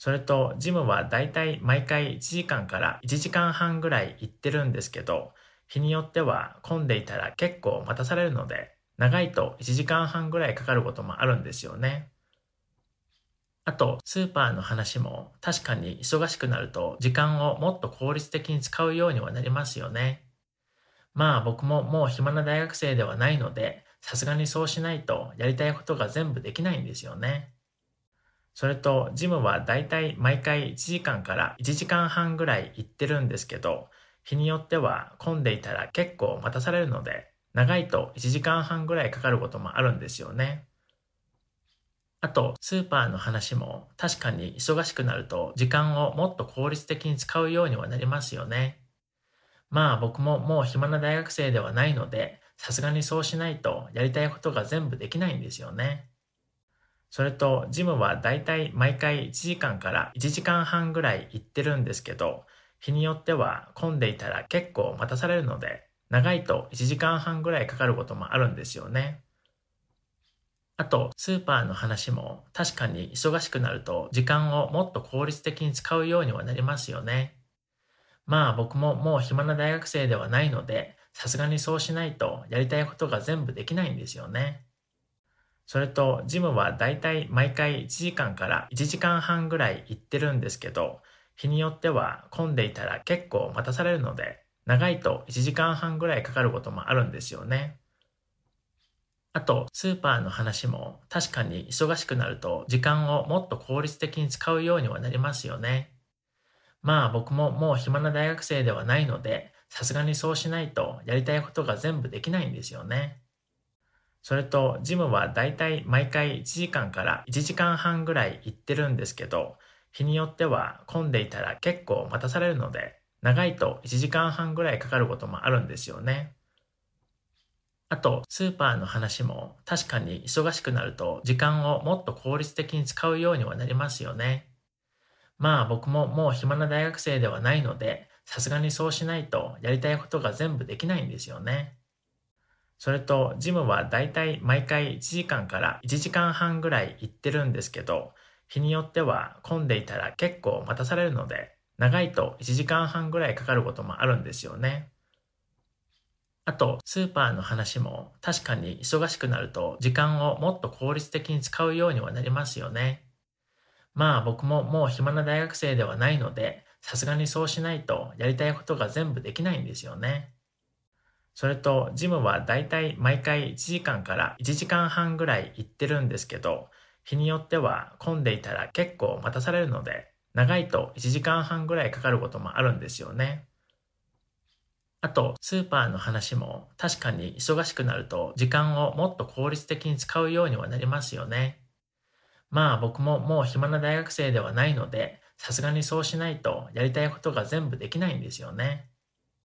それと、ジムはだいたい毎回1時間から1時間半ぐらい行ってるんですけど、日によっては混んでいたら結構待たされるので、長いと1時間半ぐらいかかることもあるんですよね。あと、スーパーの話も確かに忙しくなると時間をもっと効率的に使うようにはなりますよね。まあ僕ももう暇な大学生ではないので、さすがにそうしないとやりたいことが全部できないんですよね。それと、ジムはだいたい毎回1時間から1時間半ぐらい行ってるんですけど、日によっては混んでいたら結構待たされるので、長いと1時間半ぐらいかかることもあるんですよね。あと、スーパーの話も確かに忙しくなると時間をもっと効率的に使うようにはなりますよね。まあ僕ももう暇な大学生ではないので、さすがにそうしないとやりたいことが全部できないんですよね。それと、ジムはだいたい毎回1時間から1時間半ぐらい行ってるんですけど、日によっては混んでいたら結構待たされるので、長いと1時間半ぐらいかかることもあるんですよね。あと、スーパーの話も確かに忙しくなると時間をもっと効率的に使うようにはなりますよね。まあ僕ももう暇な大学生ではないので、さすがにそうしないとやりたいことが全部できないんですよね。それと、ジムはだいたい毎回1時間から1時間半ぐらい行ってるんですけど、日によっては混んでいたら結構待たされるので、長いと1時間半ぐらいかかることもあるんですよね。あと、スーパーの話も確かに忙しくなると時間をもっと効率的に使うようにはなりますよね。まあ僕ももう暇な大学生ではないので、さすがにそうしないとやりたいことが全部できないんですよね。それと、ジムはだいたい毎回1時間から1時間半ぐらい行ってるんですけど、日によっては混んでいたら結構待たされるので、長いと1時間半ぐらいかかることもあるんですよね。あと、スーパーの話も確かに忙しくなると時間をもっと効率的に使うようにはなりますよね。まあ僕ももう暇な大学生ではないので、さすがにそうしないとやりたいことが全部できないんですよね。それと、ジムはだいたい毎回1時間から1時間半ぐらい行ってるんですけど、日によっては混んでいたら結構待たされるので、長いと1時間半ぐらいかかることもあるんですよね。あと、スーパーの話も確かに忙しくなると時間をもっと効率的に使うようにはなりますよね。まあ僕ももう暇な大学生ではないので、さすがにそうしないとやりたいことが全部できないんですよね。それと、ジムはだいたい毎回1時間から1時間半ぐらい行ってるんですけど、日によっては混んでいたら結構待たされるので、長いと1時間半ぐらいかかることもあるんですよね。あと、スーパーの話も確かに忙しくなると時間をもっと効率的に使うようにはなりますよね。まあ僕ももう暇な大学生ではないので、さすがにそうしないとやりたいことが全部できないんですよね。